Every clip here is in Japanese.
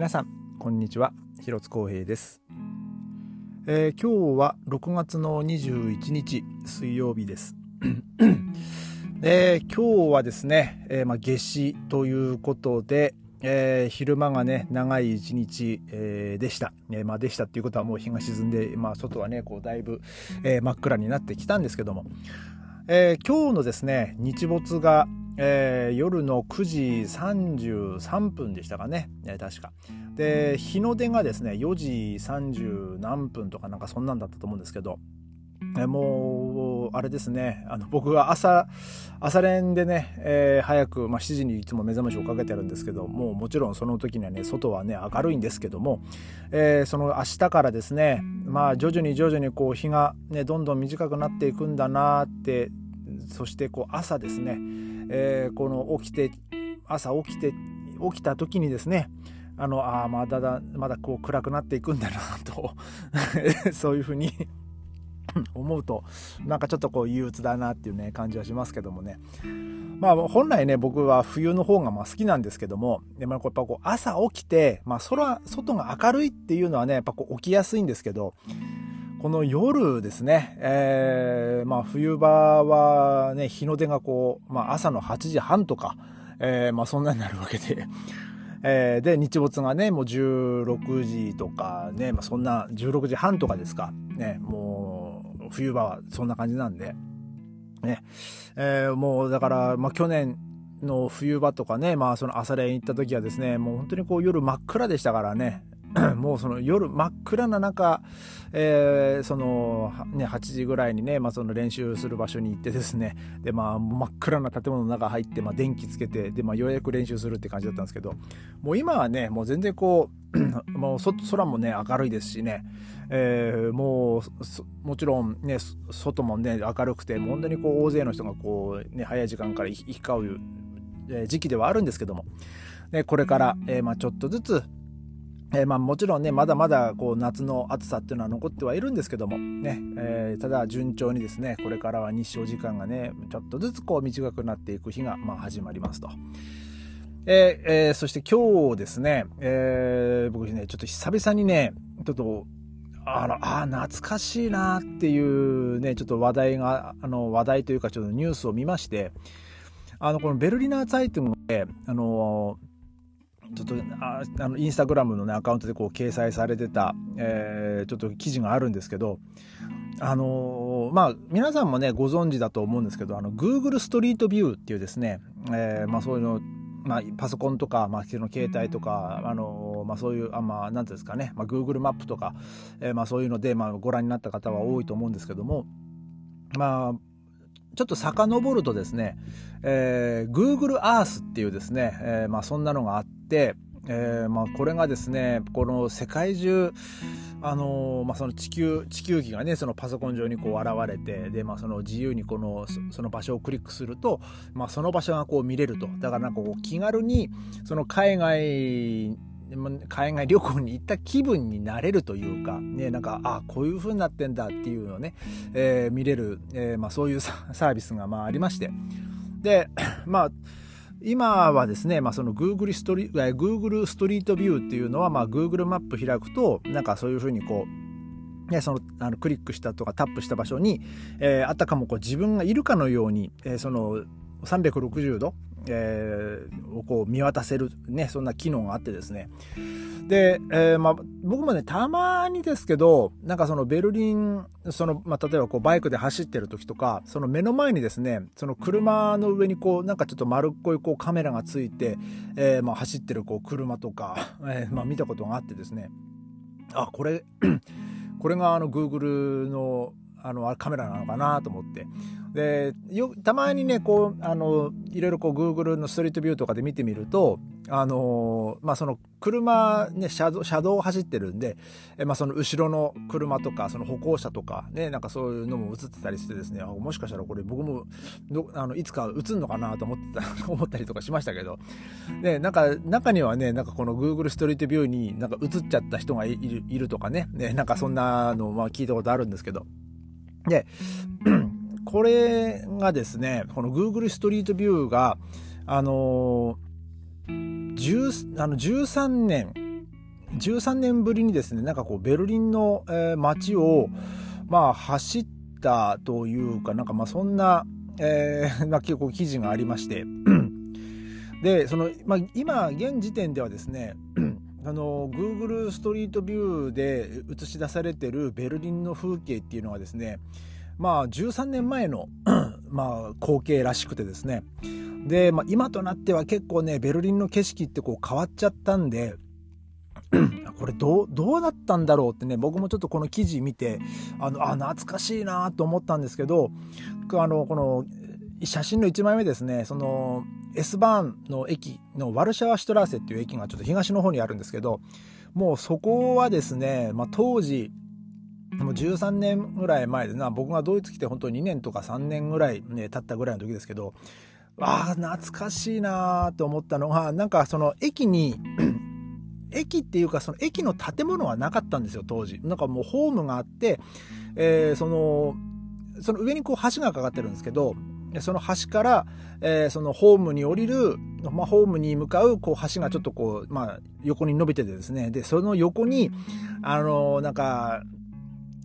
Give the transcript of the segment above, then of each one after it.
皆さんこんにちは。広津光平です、えー、今日は6月の21日水曜日です。えー、今日はですね、えー、まあ、夏至ということで、えー、昼間がね長い一日、えー、でした、えー、まあ、でしたっていうことはもう日が沈んで、まあ、外はねこうだいぶ、え真っ暗になってきたんですけども、え今日のですね日没が、えー、夜の9時33分でしたかね、えー、確か。で日の出がですね4時30何分とかなんかそんなんだったと思うんですけど、えー、もうあれですね。あの僕は朝朝練でね、えー、早く、まあ、7時にいつも目覚ましをかけてるんですけどもうもちろんその時にはね外はね明るいんですけども、えー、その明日からですねまあ徐々に徐々にこう日がねどんどん短くなっていくんだなってそしてこう朝ですねえー、この起きて朝起きて起きた時にですねあのあまだだまだこう暗くなっていくんだなと そういうふうに 思うとなんかちょっとこう憂鬱だなっていうね感じはしますけどもね。まあ本来ね僕は冬の方がまあ好きなんですけどもでもやっぱこう朝起きて、まあ、空外が明るいっていうのはねやっぱこう起きやすいんですけどこの夜ですね、えー、まあ冬場はね、日の出がこう、まあ朝の8時半とか、えー、まあそんなになるわけで、えー、で、日没がね、もう16時とかね、まあそんな16時半とかですか、ね、もう冬場はそんな感じなんで、ね、えー、もうだから、まあ去年、の冬場とかね、まあその朝練行った時はですね、もう本当にこう夜真っ暗でしたからね、もうその夜真っ暗な中、えー、そのね、8時ぐらいにね、まあ、その練習する場所に行ってですね、で、まあ、真っ暗な建物の中入って、まあ、電気つけて、で、まあ、ようやく練習するって感じだったんですけど、もう今はね、もう全然こう、もう空もね、明るいですしね、えー、もう、もちろんね、外もね、明るくて、本当にこう、大勢の人がこう、ね、早い時間から行き交う時期ではあるんですけども、これから、えー、まあ、ちょっとずつ、えー、まあ、もちろんねまだまだこう夏の暑さっていうのは残ってはいるんですけどもね、えー、ただ順調にですねこれからは日照時間がねちょっとずつこう短くなっていく日がまあ始まりますと。えー、えー、そして今日ですね、えー、僕ねちょっと久々にねちょっとあのあ懐かしいなっていうねちょっと話題があの話題というかちょっとニュースを見ましてあのこのベルリナー・ツァイトゥンであのちょっとああのインスタグラムの、ね、アカウントでこう掲載されてた、えー、ちょっと記事があるんですけど、あのー、まあ、皆さんもね、ご存知だと思うんですけど、あの、Google ストリートビューっていうですね、えー、まあそういうの、まあ、パソコンとか、まあ、の携帯とか、あのまあ、そういう、あまあ、なんていうんですかね、まあ、Google マップとか、えー、まあ、そういうので、まあ、ご覧になった方は多いと思うんですけども、まあ、ちょっと遡るとですね、えー、Google Earth っていうですね、えー、まあそんなのがあって、えー、まあこれがですね、この世界中、あのー、まあ、その地球、地球儀がね、そのパソコン上にこう現れて、で、まあ、その自由にこの、その場所をクリックすると、まあ、その場所がこう見れると。だからなんかこう気軽に、その海外海外旅行に行った気分になれるというか、ね、なんか、あ、こういう風になってんだっていうのをね、えー、見れる、えー、まあ、そういうサービスがまあありまして。で、まあ、今はですね、まあ、その Google ストリ Google ストリートビューっていうのは、まあ、Google マップ開くと、なんかそういうふうにこう、ね、そのあのクリックしたとかタップした場所に、えー、あたかもこう自分がいるかのように、えー、その360度、えー、をこう見渡せる、ね、そんな機能があってですね。で、えー、まあ、僕もね、たまにですけど、なんかそのベルリン、その、まあ、例えばこうバイクで走ってる時とか、その目の前にですね、その車の上にこう、なんかちょっと丸っこいこうカメラがついて、えー、まあ、走ってるこう車とか、えー、まあ、見たことがあってですね、あ、これ、これがあの Google のあのカメラなのかなと思ってでよたまにねこうあのいろいろこう Google のストリートビューとかで見てみるとあのまあその車ね車道を走ってるんでえ、まあ、その後ろの車とか歩行者とかねなんかそういうのも映ってたりしてですねもしかしたらこれ僕もあのいつか映るのかなと思ってた 思ったりとかしましたけどでなんか中にはねなんかこの Google ストリートビューになんか映っちゃった人がいるいるとかねねなんかそんなのまあ聞いたことあるんですけどでこれがですね、この Google ストリートビューが、あのー、あの13年13年ぶりにですねなんかこうベルリンの、えー、街をまあ走ったというかなんかまあそんな、えー まあ、結構記事がありまして。でその、まあ、今現時点ではですね あの Google ストリートビューで映し出されてるベルリンの風景っていうのはですねまあ13年前の まあ光景らしくてですね。で、まあ、今となっては結構ねベルリンの景色ってこう変わっちゃったんで これどうどうなったんだろうってね僕もちょっとこの記事見てあのあ懐かしいなと思ったんですけどあのこの写真の1枚目ですねその S バーンの駅のワルシャワシュトラーセっていう駅がちょっと東の方にあるんですけどもうそこはですね、まあ、当時もう13年ぐらい前でな僕がドイツ来て本当に2年とか3年ぐらい、ね、経ったぐらいの時ですけどああ懐かしいなと思ったのがなんかその駅に 駅っていうかその駅の建物はなかったんですよ当時。なんかもうホームがあって、えー、そのその上にこう橋がかかってるんですけどその橋から、えー、そのホームに降りる、まあ、ホームに向かうこう橋がちょっとこう、まあ、横に伸びててですね。でその横にあのなんか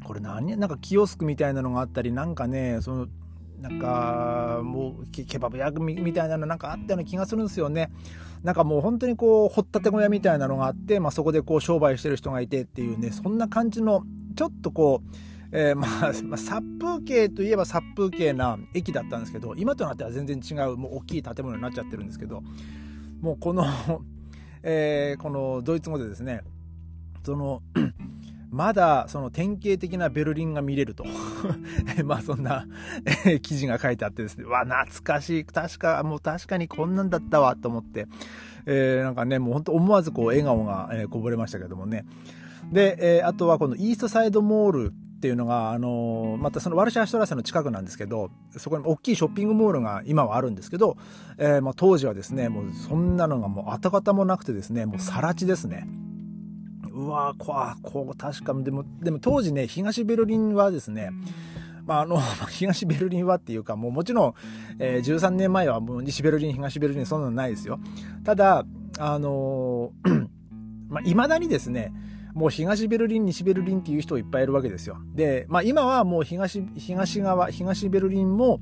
これ何なんかキオスクみたいなのがあったりなんかねそのなんかもうケバブ屋みたいなのなんかあったような気がするんですよね。なんかもう本当にこう掘ったて小屋みたいなのがあって、まあ、そこでこう商売してる人がいてっていうねそんな感じのちょっとこうえー、まあ、まあ、殺風景といえば殺風景な駅だったんですけど今となっては全然違うもう大きい建物になっちゃってるんですけどもうこの えー、このドイツ語でですねそのまだその典型的なベルリンが見れると。まあそんな記事が書いてあってですね。わ懐かしい。確かもう確かにこんなんだったわと思って、えー、なんかねもう本当思わずこう笑顔が、えー、こぼれましたけどもね。で、えー、あとはこのイーストサイドモールっていうのが、あのまたそのワルシャワシュトラセの近くなんですけどそこに大きいショッピングモールが今はあるんですけど、えー、まあ、当時はですねもうそんなのがもう跡形もなくてですねもう更地ですね。うわこわこう確かでもでも当時ね東ベルリンはですねまあ、あの 東ベルリンはっていうかもうもちろん、えー、13年前はもう西ベルリン東ベルリンそんなのないですよただあのー、まあ、未だにですねもう東ベルリン、西ベルリンっていう人いっぱいいるわけですよ。で、まあ今はもう東、東側、東ベルリンも、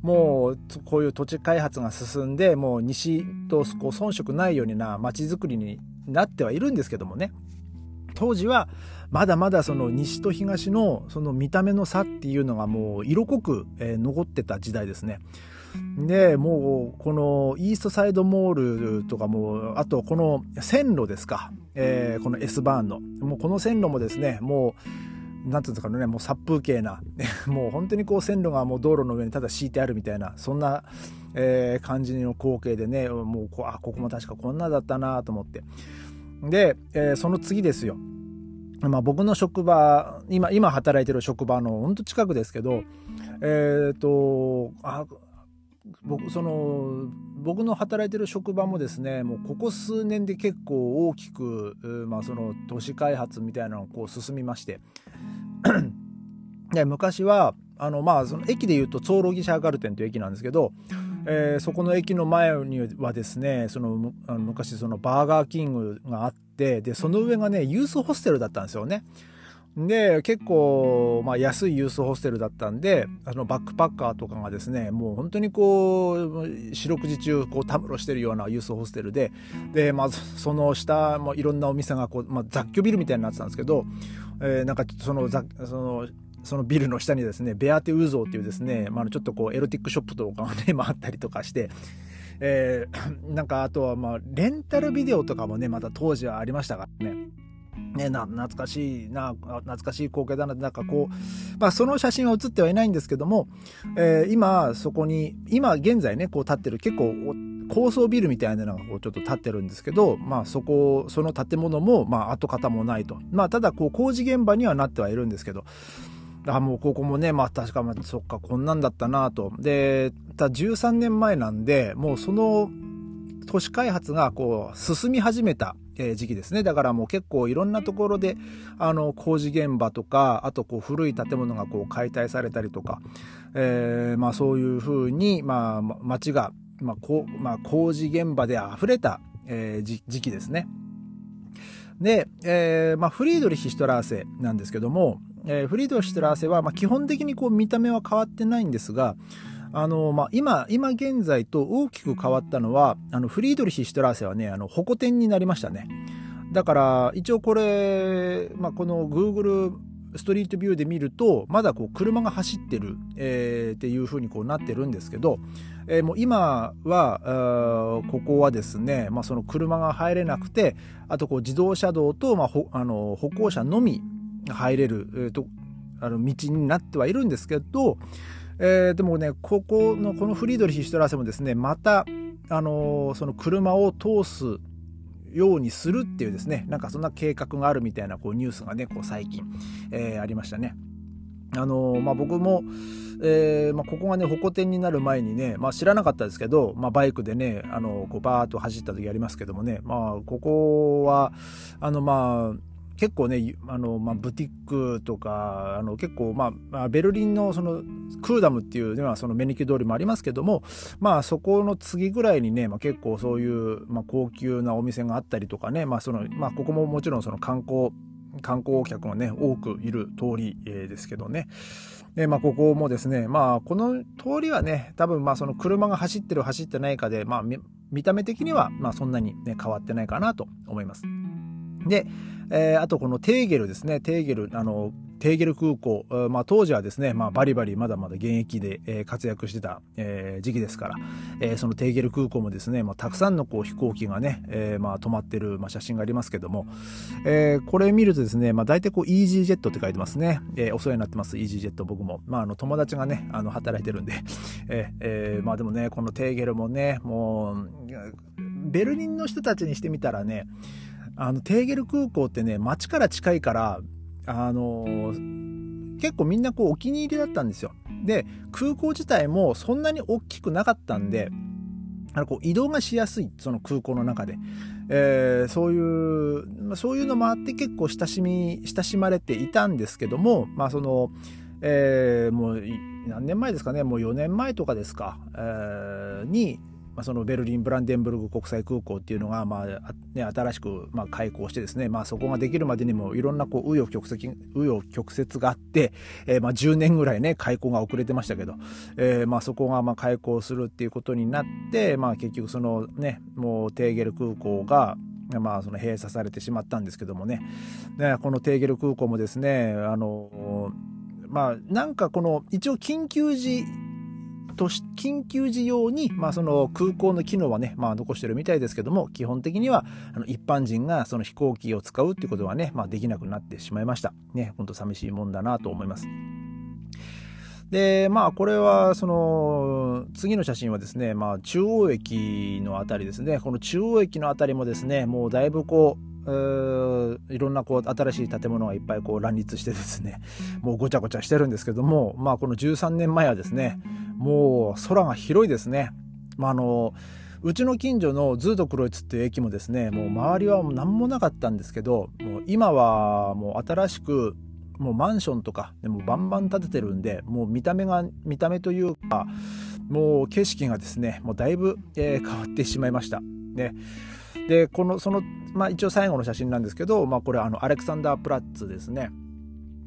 もうこういう土地開発が進んで、もう西とこう遜色ないような街づくりになってはいるんですけどもね。当時はまだまだその西と東のその見た目の差っていうのがもう色濃く、え残ってた時代ですね。でもうこのイーストサイドモールとかもあとこの線路ですか、えー、この S バーンの。もうこの線路もですねもうなんていうんですかねもう殺風景な。もう本当にこう線路がもう道路の上にただ敷いてあるみたいなそんな、えー、感じの光景でねもうこあここも確かこんなだったなと思って。で、えー、その次ですよ。まあ、僕の職場今今働いてる職場のほんと近くですけどえっ、ー、とあ僕その僕の働いてる職場もですねもうここ数年で結構大きく、まあ、その都市開発みたいなのがこう進みまして で昔はあのまあその駅でいうとツォーロギシャーガルテンという駅なんですけどえー、そこの駅の前にはですねそのの昔そのバーガーキングがあってでその上がねユースホステルだったんですよね。で結構、まあ、安いユースホステルだったんであのバックパッカーとかがですねもう本当にこう四六時中こうたむろしてるようなユースホステルでで、まあ、その下もいろんなお店がこう、まあ、雑居ビルみたいになってたんですけど、えー、なんかそのそのそのビルの下にですね、ベアテウゾーっていうですね、まあ、ちょっとこうエロティックショップとかがね、まあ、あったりとかして、えー、なんかあとはまあ、レンタルビデオとかもね、また当時はありましたからね。ね、な懐かしいな懐かしい光景だななんかこう、まあ、その写真は写ってはいないんですけども、えー、今そこに今現在ねこう立ってる結構高層ビルみたいなのがこうちょっと立ってるんですけど、まあ、そこその建物も、まあ、跡形もないと、まあ、ただこう工事現場にはなってはいるんですけどあもうここもねまあ確かまあそっかこんなんだったなとでた13年前なんでもうその都市開発がこう進み始めた時期ですねだからもう結構いろんなところであの工事現場とかあとこう古い建物がこう解体されたりとか、えー、まあそういうふうに、まあ、街が、まあこまあ、工事現場で溢れた、えー、時期ですね。で、えーまあ、フリードリヒ・シュトラーセなんですけども、えー、フリードリヒ・シュトラーセは、まあ、基本的にこう見た目は変わってないんですが、あの、まあ、今、今現在と大きく変わったのは、あの、フリードリヒ・シュトラーセはね、あの、ホコ天になりましたね。だから、一応これ、まあ、この Google ストリートビューで見ると、まだこう車が走ってる、えー、っていう風にこうなってるんですけど、えー、もう今は、ここはですね、まあ、その車が入れなくて、あとこう自動車道と、まあ、あの歩行者のみ入れる、とあの道になってはいるんですけど、えー、でもね、ここの、このフリードリヒ・シュトラーセもですね、また、あのその車を通すようにするっていうですねなんかそんな計画があるみたいなこうニュースがねこう最近、えー、ありましたね。あの、まあ、僕も、えーまあ、ここがねホコ天になる前にね、まあ、知らなかったですけど、ま、バイクでねあのこうバーッと走った時ありますけどもね、まあ、ここはあのまあ結構ねあの、まあ、ブティックとかあの結構、まあ、ベルリンのそのクーダムっていうのはそのメニキュ通りもありますけども、まあ、そこの次ぐらいにね、まあ、結構そういう、まあ、高級なお店があったりとかね、まあそのまあ、ここももちろんその観光観光客がね多くいる通り、えー、ですけどね。で、まあ、ここもですね、まあ、この通りはね、多分、まあ、その車が走ってる、走ってないかで、まあ、見た目的には、まあ、そんなにね、変わってないかなと思います。で、えー、あとこのテーゲルですね、テーゲル、あの、テーゲル空港、まあ、当時はですね、まあ、バリバリまだまだ現役で、活躍してた、時期ですから、そのテーゲル空港もですね、まあ、たくさんのこう飛行機がね、まあ、止まってる、写真がありますけども、これ見るとですね、まあ、大体こうイージージェットって書いてますね、お世話になってますイージージェット僕も、まあ、あの友達がねあの働いてるんで、まあでもねこのテーゲルもねもうベルリンの人たちにしてみたらねあのテーゲル空港ってね街から近いからあの、結構みんなこうお気に入りだったんですよ。で空港自体もそんなに大きくなかったんであのこう移動がしやすいその空港の中で、えー、そういうそういうのもあって結構親しみ親しまれていたんですけどもまあそのえー、もう何年前ですかねもう4年前とかですか、えー、にまあ、そのベルリン・ブランデンブルグ国際空港っていうのが、まあね、新しくまあ開港してですね、まあ、そこができるまでにもいろんなこう紆余曲折紆余曲折があって、えー、まあ10年ぐらいね開港が遅れてましたけど、えー、まあそこがまあ開港するっていうことになって、まあ、結局そのねもうテーゲル空港がまあ、その閉鎖されてしまったんですけどもね。ねこのテーゲル空港もですねあのまあなんかこの一応緊急時と緊急時用に、まあ、その空港の機能はね、まあ、残してるみたいですけども、基本的にはあの一般人がその飛行機を使うっていうことはね、まあ、できなくなってしまいました。ね、ほんと寂しいもんだなと思います。で、まあ、これは、その、次の写真はですね、まあ、中央駅のあたりですね。この中央駅のあたりもですね、もうだいぶこう、いろんなこう新しい建物がいっぱいこう乱立してですねもうごちゃごちゃしてるんですけどもまあこの13年前はですねもう空が広いですね。まあ、あのうちの近所のズードクロイツっていう駅もですねもう周りは何もなかったんですけどもう今はもう新しくもうマンションとかでもバンバン建ててるんでもう見た目が見た目というかもう景色がですねもうだいぶ、えー、変わってしまいました。ね、でこのその、まあ、一応最後の写真なんですけど、まあ、これあのアレクサンダー・プラッツですね。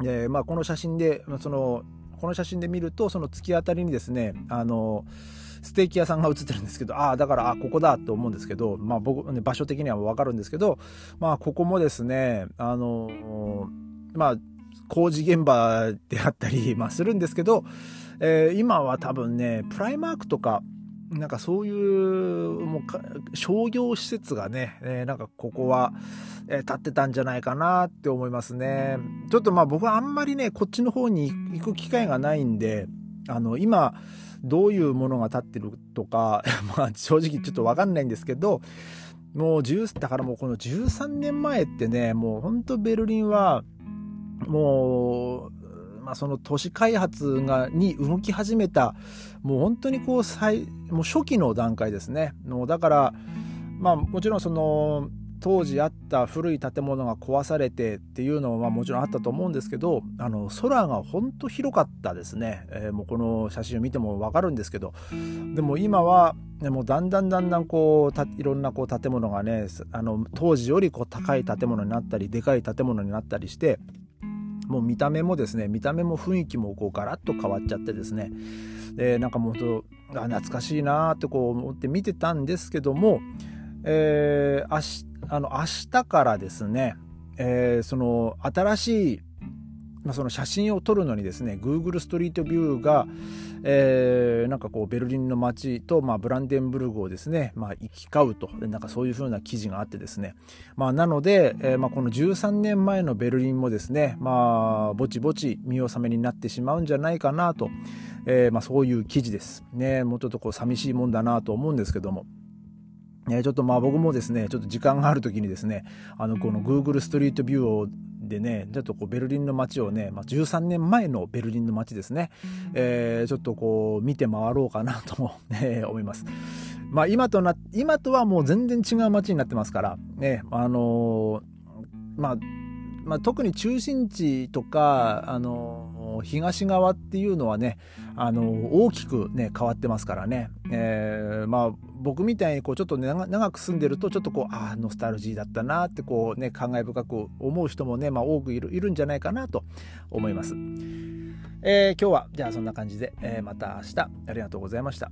でまあ、この写真でそのこの写真で見るとその突き当たりにですねあのステーキ屋さんが写ってるんですけどああだからあここだと思うんですけど、まあ僕ね、場所的には分かるんですけど、まあ、ここもですねあのまあ工事現場であったり、まあ、するんですけど、えー、今は多分ねプライマークとかなんかそういうもう商業施設がね、えー、なんかここは、えー、建ってたんじゃないかなって思いますね。ちょっとまあ僕はあんまりね、こっちの方に行く機会がないんで、あの、今、どういうものが建ってるとか、まあ正直ちょっとわかんないんですけど、もう10、だからもうこの13年前ってね、もう本当ベルリンは、もう、まあ、その都市開発がに動き始めたもう本当にこう最もう初期の段階ですね。もうだからまあもちろんその当時あった古い建物が壊されてっていうのはもちろんあったと思うんですけどあの空が本当広かったですね、えー、もうこの写真を見ても分かるんですけど。でも今はもうだんだんだんだんこういろんなこう建物がねあの当時よりこう高い建物になったりでかい建物になったりしてもう見た目もですね見た目も雰囲気もこうガラッと変わっちゃってですね。でなんかもう本当あ懐かしいなってこう思って見てたんですけども、えー、明日あの明日からですね、えー、その新しいまあ、その写真を撮るのにですね Google ストリートビューが、えー、なんかこうベルリンの街と、まあ、ブランデンブルグをですね、まあ、行き交うと。なんかそういうふうな記事があってですね、まあ、なので、えーまあ、この13年前のベルリンもですね、まあ、ぼちぼち見納めになってしまうんじゃないかなと、えーまあ、そういう記事です。ねもうちょっとこう寂しいもんだなと思うんですけども。ちょっとまあ僕もですね、ちょっと時間がある時にですね、あのこの Google ストリートビューをでねちょっとこうベルリンの街をね、まあ、13年前のベルリンの街ですね、えー、ちょっとこう見て回ろうかなと、ね、思います。まあ、今とな今とはもう全然違う街になってますからねあのー、まあまあ、特に中心地とか、あの東側っていうのはね、あの大きくね変わってますからね、えー、まあ僕みたいにこうちょっとね長く住んでるとちょっとこうああノスタルジーだったなってこうね感慨深く思う人もね、まあ、多くいるいるんじゃないかなと思います。えー、今日はじゃあそんな感じで、えー、また明日ありがとうございました。